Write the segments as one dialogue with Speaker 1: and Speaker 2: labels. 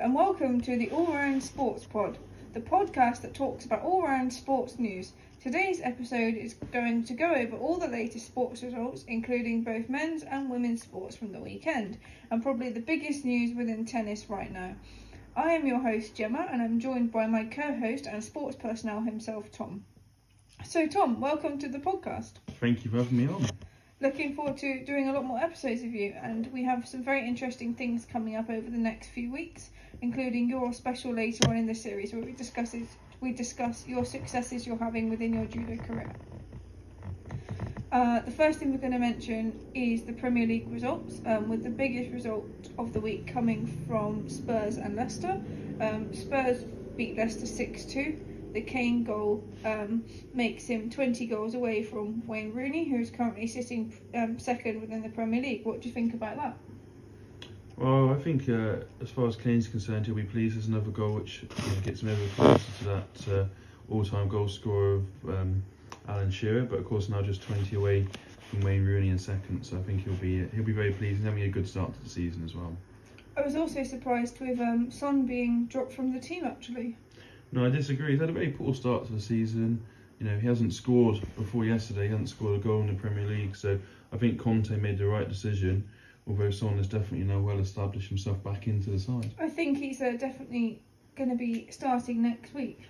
Speaker 1: and welcome to the All Round Sports Pod, the podcast that talks about all round sports news. Today's episode is going to go over all the latest sports results, including both men's and women's sports from the weekend, and probably the biggest news within tennis right now. I am your host, Gemma, and I'm joined by my co host and sports personnel himself, Tom. So, Tom, welcome to the podcast.
Speaker 2: Thank you for having me on.
Speaker 1: Looking forward to doing a lot more episodes of you, and we have some very interesting things coming up over the next few weeks, including your special later on in the series where we discuss we discuss your successes you're having within your judo career. Uh, the first thing we're going to mention is the Premier League results, um, with the biggest result of the week coming from Spurs and Leicester. Um, Spurs beat Leicester 6 2. The Kane goal um, makes him 20 goals away from Wayne Rooney, who's currently sitting um, second within the Premier League. What do you think about that?
Speaker 2: Well, I think uh, as far as Kane's concerned, he'll be pleased. There's another goal which gets him ever closer to that uh, all-time goal scorer of um, Alan Shearer. But of course, now just 20 away from Wayne Rooney in second. So I think he'll be he'll be very pleased and having a good start to the season as well.
Speaker 1: I was also surprised with um, Son being dropped from the team actually.
Speaker 2: No, I disagree. He's had a very poor start to the season. You know, he hasn't scored before yesterday. He hasn't scored a goal in the Premier League. So I think Conte made the right decision. Although Son has definitely now well established himself back into the side.
Speaker 1: I think he's uh, definitely going to be starting next week.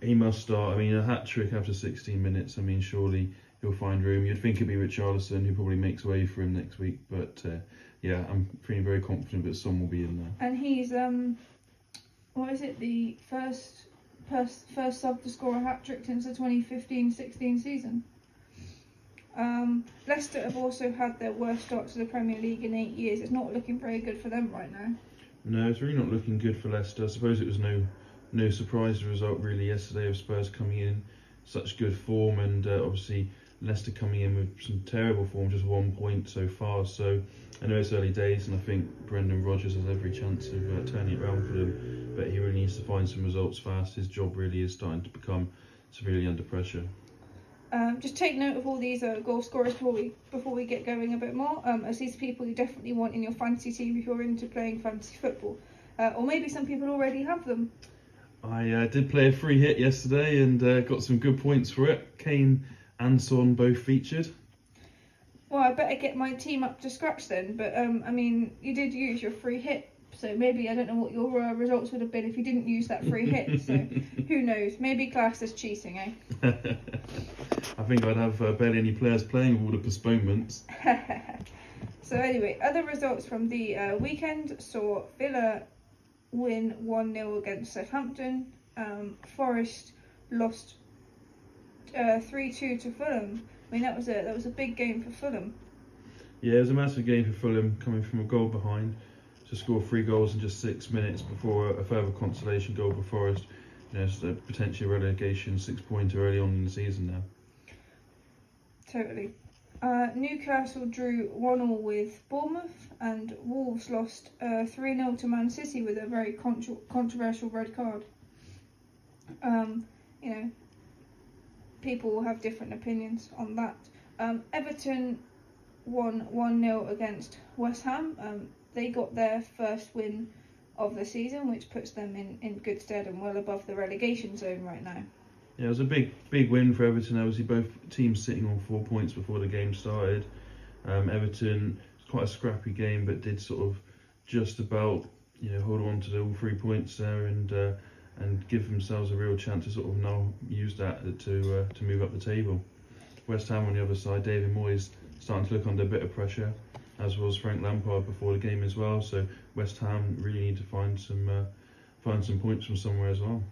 Speaker 2: He must start. I mean, a hat trick after 16 minutes. I mean, surely he'll find room. You'd think it'd be Richarlison who probably makes way for him next week. But uh, yeah, I'm feeling very confident that Son will be in there.
Speaker 1: And he's um, what is it? The first first, sub to score a hat trick since the 2015-16 season. Um, Leicester have also had their worst start to the Premier League in eight years. It's not looking very good for them right now.
Speaker 2: No, it's really not looking good for Leicester. I suppose it was no no surprise the result really yesterday of Spurs coming in such good form and uh, obviously Leicester coming in with some terrible form, just one point so far. So I know it's early days, and I think Brendan Rodgers has every chance of uh, turning it around for them. But he really needs to find some results fast. His job really is starting to become severely under pressure.
Speaker 1: Um, just take note of all these uh, goal scorers before we before we get going a bit more. Um, as these people you definitely want in your fantasy team if you're into playing fantasy football, uh, or maybe some people already have them.
Speaker 2: I uh, did play a free hit yesterday and uh, got some good points for it. Kane and Son both featured.
Speaker 1: Well, I better get my team up to scratch then. But um, I mean, you did use your free hit, so maybe I don't know what your uh, results would have been if you didn't use that free hit. So who knows? Maybe class is cheating, eh?
Speaker 2: I think I'd have uh, barely any players playing with all the postponements.
Speaker 1: so anyway, other results from the uh, weekend saw Villa win one 0 against Southampton. Um, Forest lost uh, three two to Fulham. I mean that was a that was a big game for Fulham.
Speaker 2: Yeah, it was a massive game for Fulham coming from a goal behind to score three goals in just six minutes before a further consolation goal for Forest. You know, it's a potentially relegation six pointer early on in the season now.
Speaker 1: Totally. Uh, Newcastle drew 1 all with Bournemouth, and Wolves lost uh, 3 0 to Man City with a very contra- controversial red card. Um, you know, people will have different opinions on that. Um, Everton won 1 0 against West Ham. Um, they got their first win of the season, which puts them in, in good stead and well above the relegation zone right now.
Speaker 2: Yeah, it was a big big win for Everton. Obviously, both teams sitting on four points before the game started. Um, Everton it's quite a scrappy game, but did sort of just about you know hold on to the all three points there and uh, and give themselves a real chance to sort of now use that to uh, to move up the table. West Ham on the other side, David Moyes starting to look under a bit of pressure, as was Frank Lampard before the game as well. So West Ham really need to find some uh, find some points from somewhere as well.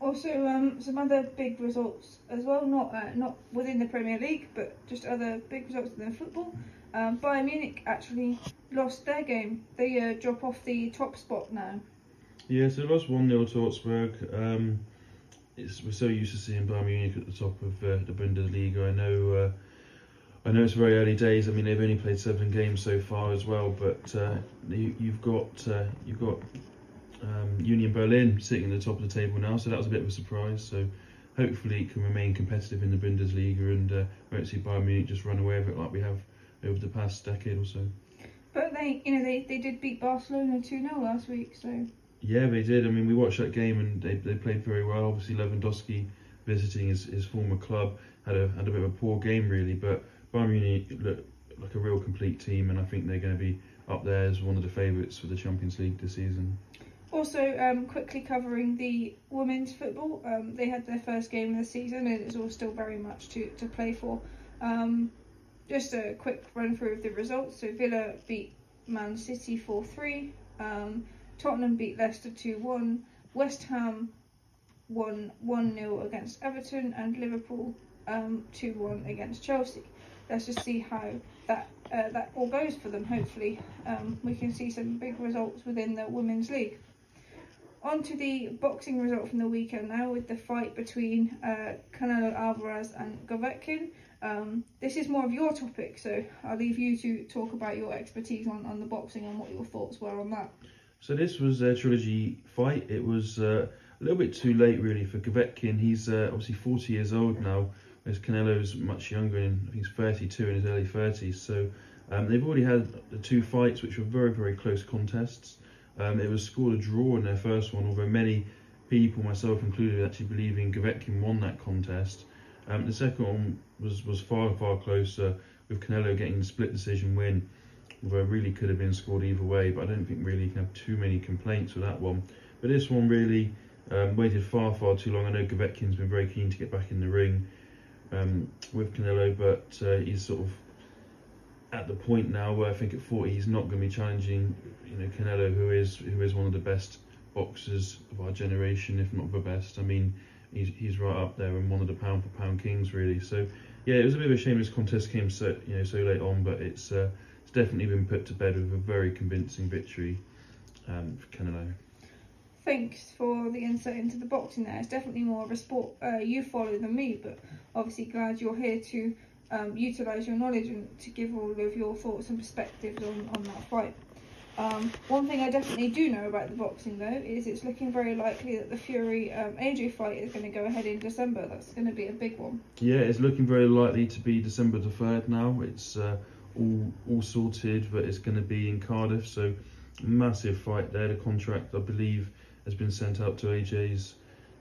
Speaker 1: Also, um, some other big results as well, not uh, not within the Premier League, but just other big results within football. Um, Bayern Munich actually lost their game. They uh, drop off the top spot now.
Speaker 2: Yeah, so lost 1 0 to Augsburg. Um, it's, we're so used to seeing Bayern Munich at the top of uh, the Bundesliga. I know uh, I know it's very early days. I mean, they've only played seven games so far as well, but uh, you, have got uh, you've got um, Union Berlin sitting at the top of the table now, so that was a bit of a surprise. So hopefully it can remain competitive in the Bundesliga and uh, won't see Bayern Munich just run away with it like we have over the past decade or so.
Speaker 1: But they, you know, they, they did beat Barcelona 2 0 last week, so.
Speaker 2: Yeah, they did. I mean, we watched that game and they, they played very well. Obviously, Lewandowski visiting his, his former club had a had a bit of a poor game really, but Bayern Munich look like a real complete team, and I think they're going to be up there as one of the favourites for the Champions League this season.
Speaker 1: Also, um, quickly covering the women's football, um, they had their first game of the season and it's all still very much to, to play for. Um, just a quick run through of the results. So Villa beat Man City 4 3, um, Tottenham beat Leicester 2 1, West Ham won 1 0 against Everton, and Liverpool um, 2 1 against Chelsea. Let's just see how that uh, that all goes for them. Hopefully, um, we can see some big results within the Women's League. On to the boxing result from the weekend now with the fight between uh, Canelo Alvarez and Golovkin. Um, this is more of your topic, so I'll leave you to talk about your expertise on, on the boxing and what your thoughts were on that.
Speaker 2: So this was a trilogy fight. It was uh, a little bit too late really for Golovkin. He's uh, obviously 40 years old now, whereas Canelo's much younger, and I think he's 32 in his early 30s. So um, they've already had the two fights, which were very, very close contests. Um, it was scored a draw in their first one, although many people, myself included, actually believing Golovkin won that contest. Um, the second one was, was far, far closer, with Canelo getting the split decision win, although really could have been scored either way, but I don't think really you can have too many complaints with that one. But this one really um, waited far, far too long. I know Golovkin's been very keen to get back in the ring um, with Canelo, but uh, he's sort of at the point now where I think at 40 he's not going to be challenging, you know, Canelo, who is who is one of the best boxers of our generation, if not the best. I mean, he's he's right up there and one of the pound for pound kings, really. So yeah, it was a bit of a shame this contest came so you know so late on, but it's uh, it's definitely been put to bed with a very convincing victory um, for Canelo.
Speaker 1: Thanks for the insight into the boxing there. It's definitely more of a sport uh, you follow than me, but obviously glad you're here to um, utilise your knowledge and to give all of your thoughts and perspectives on, on that fight. Um, one thing I definitely do know about the boxing though is it's looking very likely that the Fury um, AJ fight is going to go ahead in December. That's going to be a big one.
Speaker 2: Yeah, it's looking very likely to be December the third now. It's uh, all all sorted, but it's going to be in Cardiff, so massive fight there. The contract, I believe, has been sent out to AJ's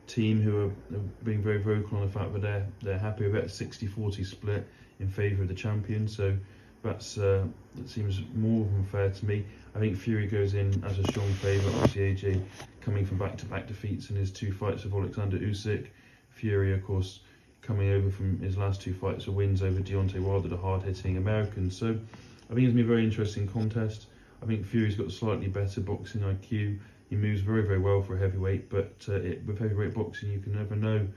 Speaker 2: team, who are being very vocal on the fact that they're they're happy with that 60-40 split in favour of the champion. So that's uh, that seems more than fair to me. I think Fury goes in as a strong favourite. Obviously, AJ coming from back-to-back defeats in his two fights with Alexander Usyk. Fury, of course, coming over from his last two fights with wins over Deontay Wilder, the hard-hitting American. So I think it's going to be a very interesting contest. I think Fury's got slightly better boxing IQ. He moves very, very well for a heavyweight, but uh, it, with heavyweight boxing, you can never know.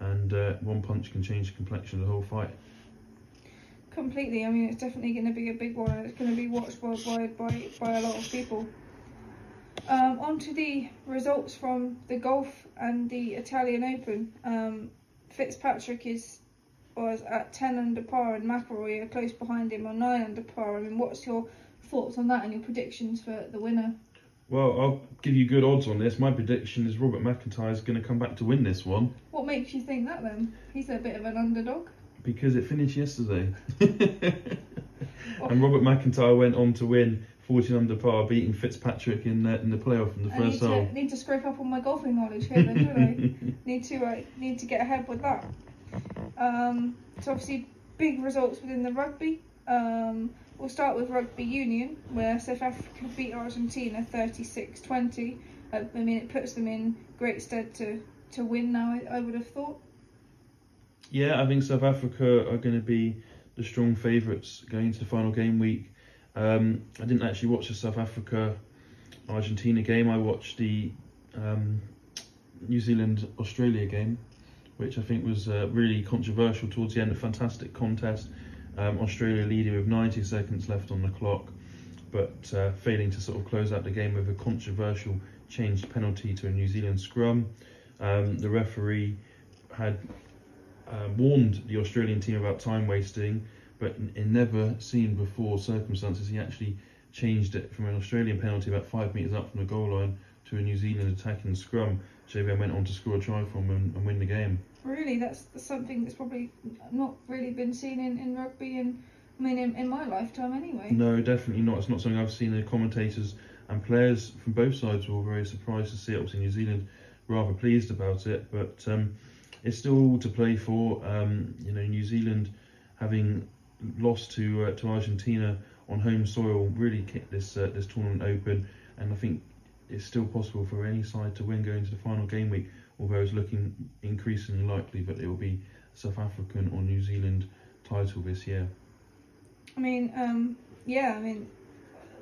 Speaker 2: And uh, one punch can change the complexion of the whole fight.
Speaker 1: Completely. I mean, it's definitely going to be a big one. It's going to be watched worldwide by, by a lot of people. Um, on to the results from the golf and the Italian Open. Um, Fitzpatrick is was at 10 under par and McIlroy are close behind him on 9 under par. I mean, what's your thoughts on that and your predictions for the winner?
Speaker 2: Well, I'll give you good odds on this. My prediction is Robert MacIntyre is going to come back to win this one.
Speaker 1: What makes you think that then? He's a bit of an underdog.
Speaker 2: Because it finished yesterday. and Robert MacIntyre went on to win 14 under par, beating Fitzpatrick in the, in the playoff in the
Speaker 1: I
Speaker 2: first
Speaker 1: need
Speaker 2: hole.
Speaker 1: to, need to scrape up on my golfing knowledge here then, don't I? need to uh, need to get ahead with that. Um, so obviously big results within the rugby. Um, we'll start with rugby union where South Africa beat Argentina 36-20. Uh, I mean it puts them in great stead to, to win now I, I would have thought.
Speaker 2: Yeah, I think South Africa are going to be the strong favourites going into the final game week. Um, I didn't actually watch the South Africa Argentina game. I watched the um, New Zealand Australia game, which I think was uh, really controversial towards the end. A fantastic contest. Um, Australia leading with 90 seconds left on the clock, but uh, failing to sort of close out the game with a controversial changed penalty to a New Zealand scrum. Um, the referee had uh, warned the Australian team about time wasting, but in, never seen before circumstances, he actually changed it from an Australian penalty about five metres up from the goal line to a New Zealand attacking scrum. JVM went on to score a try from and, and win the game.
Speaker 1: Really, that's, that's something that's probably not really been seen in, in rugby and I mean in, in my lifetime anyway.
Speaker 2: No, definitely not. It's not something I've seen the commentators and players from both sides were very surprised to see it. Obviously, New Zealand rather pleased about it, but um, it's still all to play for. Um, you know, New Zealand having lost to uh, to Argentina on home soil really kicked this uh, this tournament open, and I think it's still possible for any side to win going to the final game week. Although it's looking increasingly likely that it will be South African or New Zealand title this year.
Speaker 1: I mean, um, yeah, I mean,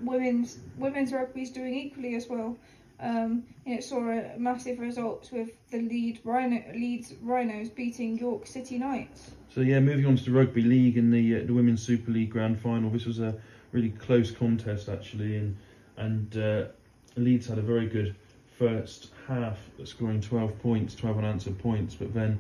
Speaker 1: women's women's rugby is doing equally as well. Um, and it saw a massive results with the lead Rhino, Leeds Rhinos beating York City Knights.
Speaker 2: So yeah, moving on to the rugby league in the uh, the women's Super League grand final. This was a really close contest actually, and and uh, Leeds had a very good first half, scoring 12 points, 12 unanswered points, but then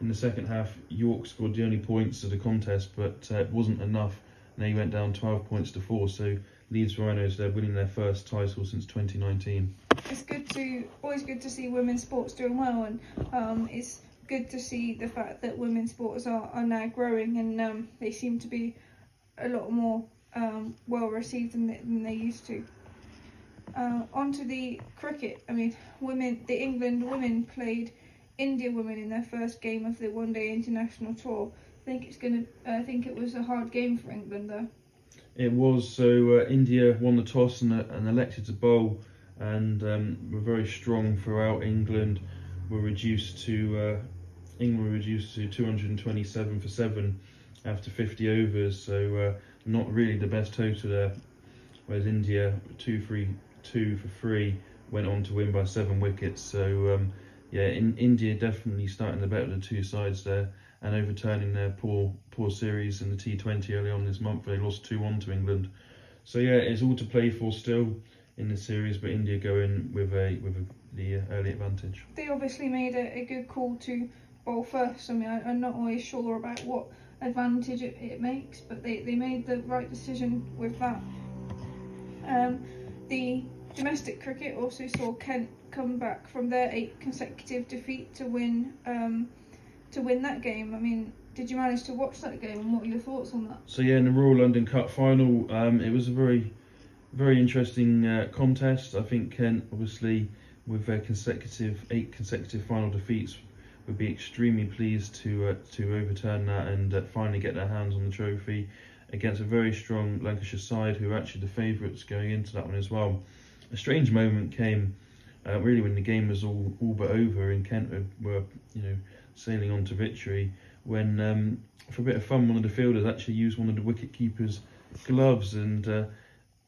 Speaker 2: in the second half, York scored the only points of the contest, but uh, it wasn't enough. And they went down 12 points to four. So Leeds Rhinos they're winning their first title since 2019.
Speaker 1: It's good to always good to see women's sports doing well, and um, it's good to see the fact that women's sports are, are now growing and um, they seem to be a lot more um, well received than they, than they used to. Uh, onto the cricket. I mean, women. The England women played India women in their first game of the one-day international tour. I think it's gonna. I think it was a hard game for England though.
Speaker 2: It was so. Uh, India won the toss and, uh, and elected to bowl, and um, were very strong throughout. England were reduced to. Uh, England reduced to 227 for seven after 50 overs, so uh, not really the best total there. Whereas India, two, three, two for three, went on to win by seven wickets. So um, yeah, in India definitely starting the better of the two sides there and overturning their poor poor series in the T20 early on this month. They lost two one to England. So yeah, it's all to play for still in the series, but India go in with a with a, the early advantage.
Speaker 1: They obviously made a, a good call to bowl first. I mean, I, am not always sure about what advantage it, it, makes, but they, they made the right decision with that. Um, the domestic cricket also saw Kent come back from their eight consecutive defeat to win um, to win that game. I mean, did you manage to watch that game, and what were your thoughts on that?
Speaker 2: So yeah, in the Royal London Cup final, um, it was a very very interesting uh, contest. I think Kent, obviously, with their consecutive eight consecutive final defeats, would be extremely pleased to uh, to overturn that and uh, finally get their hands on the trophy against a very strong Lancashire side who are actually the favourites going into that one as well. A strange moment came uh, really when the game was all, all but over and Kent were, you know sailing on to victory when um, for a bit of fun one of the fielders actually used one of the wicket keeper's gloves and uh,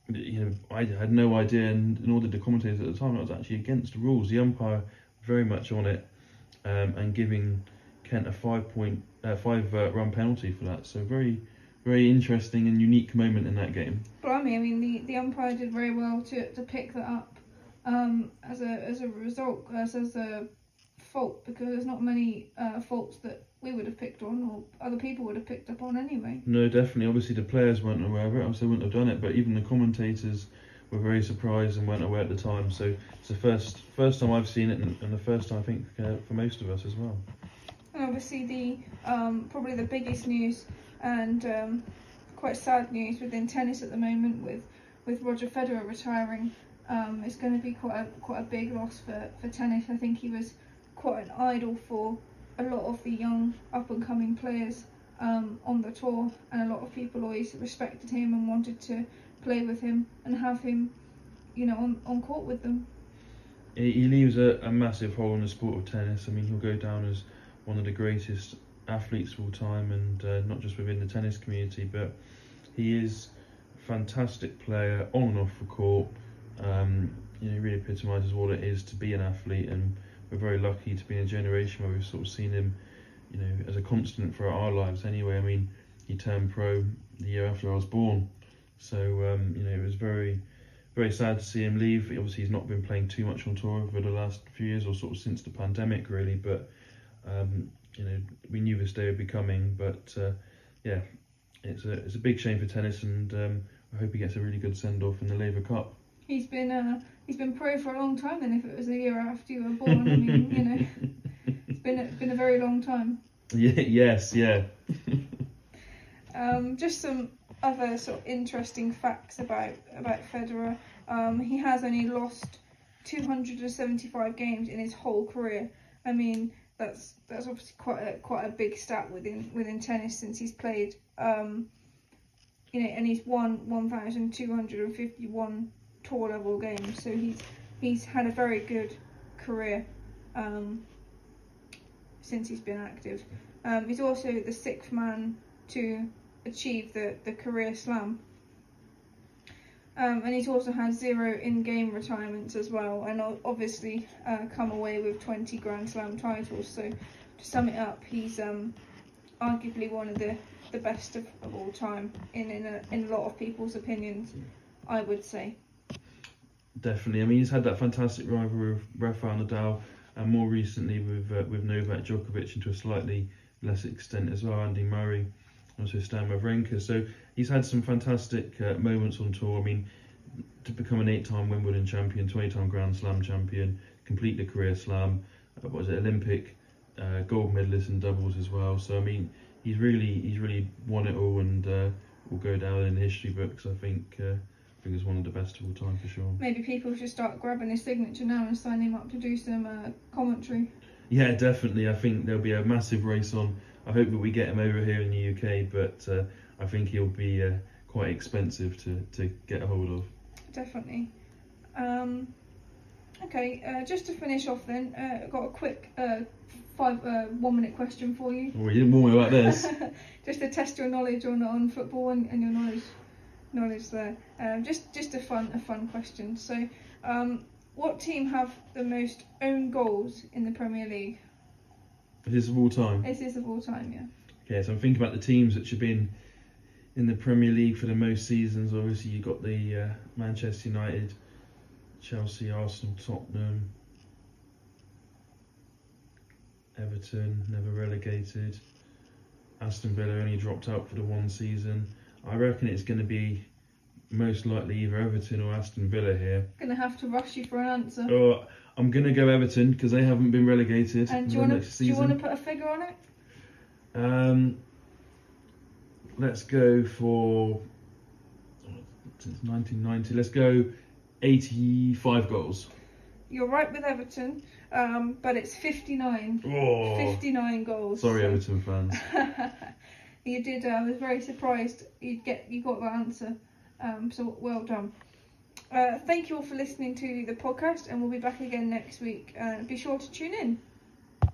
Speaker 2: you know I had no idea and nor did the commentators at the time it was actually against the rules the umpire very much on it um, and giving Kent a five point uh, five uh, run penalty for that. So very very interesting and unique moment in that game.
Speaker 1: Blimey, I mean the, the umpire did very well to, to pick that up um, as a as a result as, as a fault because there's not many uh, faults that we would have picked on or other people would have picked up on anyway.
Speaker 2: No, definitely. Obviously the players weren't aware of it, else they wouldn't have done it. But even the commentators were very surprised and weren't aware at the time. So it's the first first time I've seen it, and, and the first time I think uh, for most of us as well.
Speaker 1: And obviously, the um, probably the biggest news and um, quite sad news within tennis at the moment with with Roger Federer retiring. Um, it's going to be quite a quite a big loss for, for tennis. I think he was quite an idol for a lot of the young up and coming players um, on the tour, and a lot of people always respected him and wanted to play with him and have him, you know, on, on court with them.
Speaker 2: He leaves a, a massive hole in the sport of tennis. I mean, he'll go down as one of the greatest athletes of all time, and uh, not just within the tennis community, but he is a fantastic player on and off the court. Um, you know, really epitomises what it is to be an athlete, and we're very lucky to be in a generation where we've sort of seen him, you know, as a constant for our lives. Anyway, I mean, he turned pro the year after I was born, so um, you know it was very, very sad to see him leave. Obviously, he's not been playing too much on tour over the last few years, or sort of since the pandemic, really. But um, you know, we knew this day would be coming. But uh, yeah, it's a it's a big shame for tennis, and um, I hope he gets a really good send off in the Laver Cup.
Speaker 1: He's been uh, he's been pro for a long time. Then, if it was a year after you were born, I mean, you know, it's been a, been a very long time.
Speaker 2: Yeah. Yes. Yeah.
Speaker 1: um, just some other sort of interesting facts about about Federer. Um, he has only lost 275 games in his whole career. I mean, that's that's obviously quite a quite a big stat within within tennis since he's played. Um, you know, and he's won 1,251 tour level games. So he's he's had a very good career um, since he's been active. Um, he's also the sixth man to achieve the, the career slam. Um, and he's also had zero in-game retirements as well, and obviously uh, come away with 20 Grand Slam titles. So to sum it up, he's um, arguably one of the, the best of, of all time in in a, in a lot of people's opinions, I would say.
Speaker 2: Definitely. I mean, he's had that fantastic rivalry with Rafael Nadal, and more recently with uh, with Novak Djokovic, and to a slightly less extent as well, Andy Murray, also Stan Wawrinka. So he's had some fantastic uh, moments on tour. I mean, to become an eight-time Wimbledon champion, 20-time Grand Slam champion, complete the career slam, uh, what was it, Olympic uh, gold medalist in doubles as well. So I mean, he's really he's really won it all, and uh, will go down in history books. I think. I think it's one of the best of all time for sure.
Speaker 1: Maybe people should start grabbing his signature now and sign him up to do some uh, commentary.
Speaker 2: Yeah, definitely. I think there'll be a massive race on. I hope that we get him over here in the UK, but uh, I think he'll be uh, quite expensive to, to get a hold of.
Speaker 1: Definitely. Um, okay, uh, just to finish off then, uh, I've got a quick uh, five uh, one minute question for you.
Speaker 2: Oh, you didn't warn me about this.
Speaker 1: just to test your knowledge on on football and, and your knowledge knowledge there. Um, just just a fun a fun question. So, um, what team have the most own goals in the Premier League?
Speaker 2: This is of all time.
Speaker 1: This is of all time, yeah.
Speaker 2: Okay, so I'm thinking about the teams that have been in in the Premier League for the most seasons. Obviously, you've got the uh, Manchester United, Chelsea, Arsenal, Tottenham, Everton, never relegated. Aston Villa only dropped out for the one season. I reckon it's going to be most likely either Everton or Aston Villa here.
Speaker 1: Gonna have to rush you for an answer.
Speaker 2: Oh, I'm going to go Everton because they haven't been relegated.
Speaker 1: And do you want to do you want to put a figure on it?
Speaker 2: Um, let's go for since 1990. Let's go 85 goals.
Speaker 1: You're right with Everton, um, but it's 59.
Speaker 2: Oh,
Speaker 1: 59 goals.
Speaker 2: sorry, Everton fans.
Speaker 1: you did. Uh, I was very surprised you get you got that answer. Um, so well done. Uh, thank you all for listening to the podcast, and we'll be back again next week. Uh, be sure to tune in.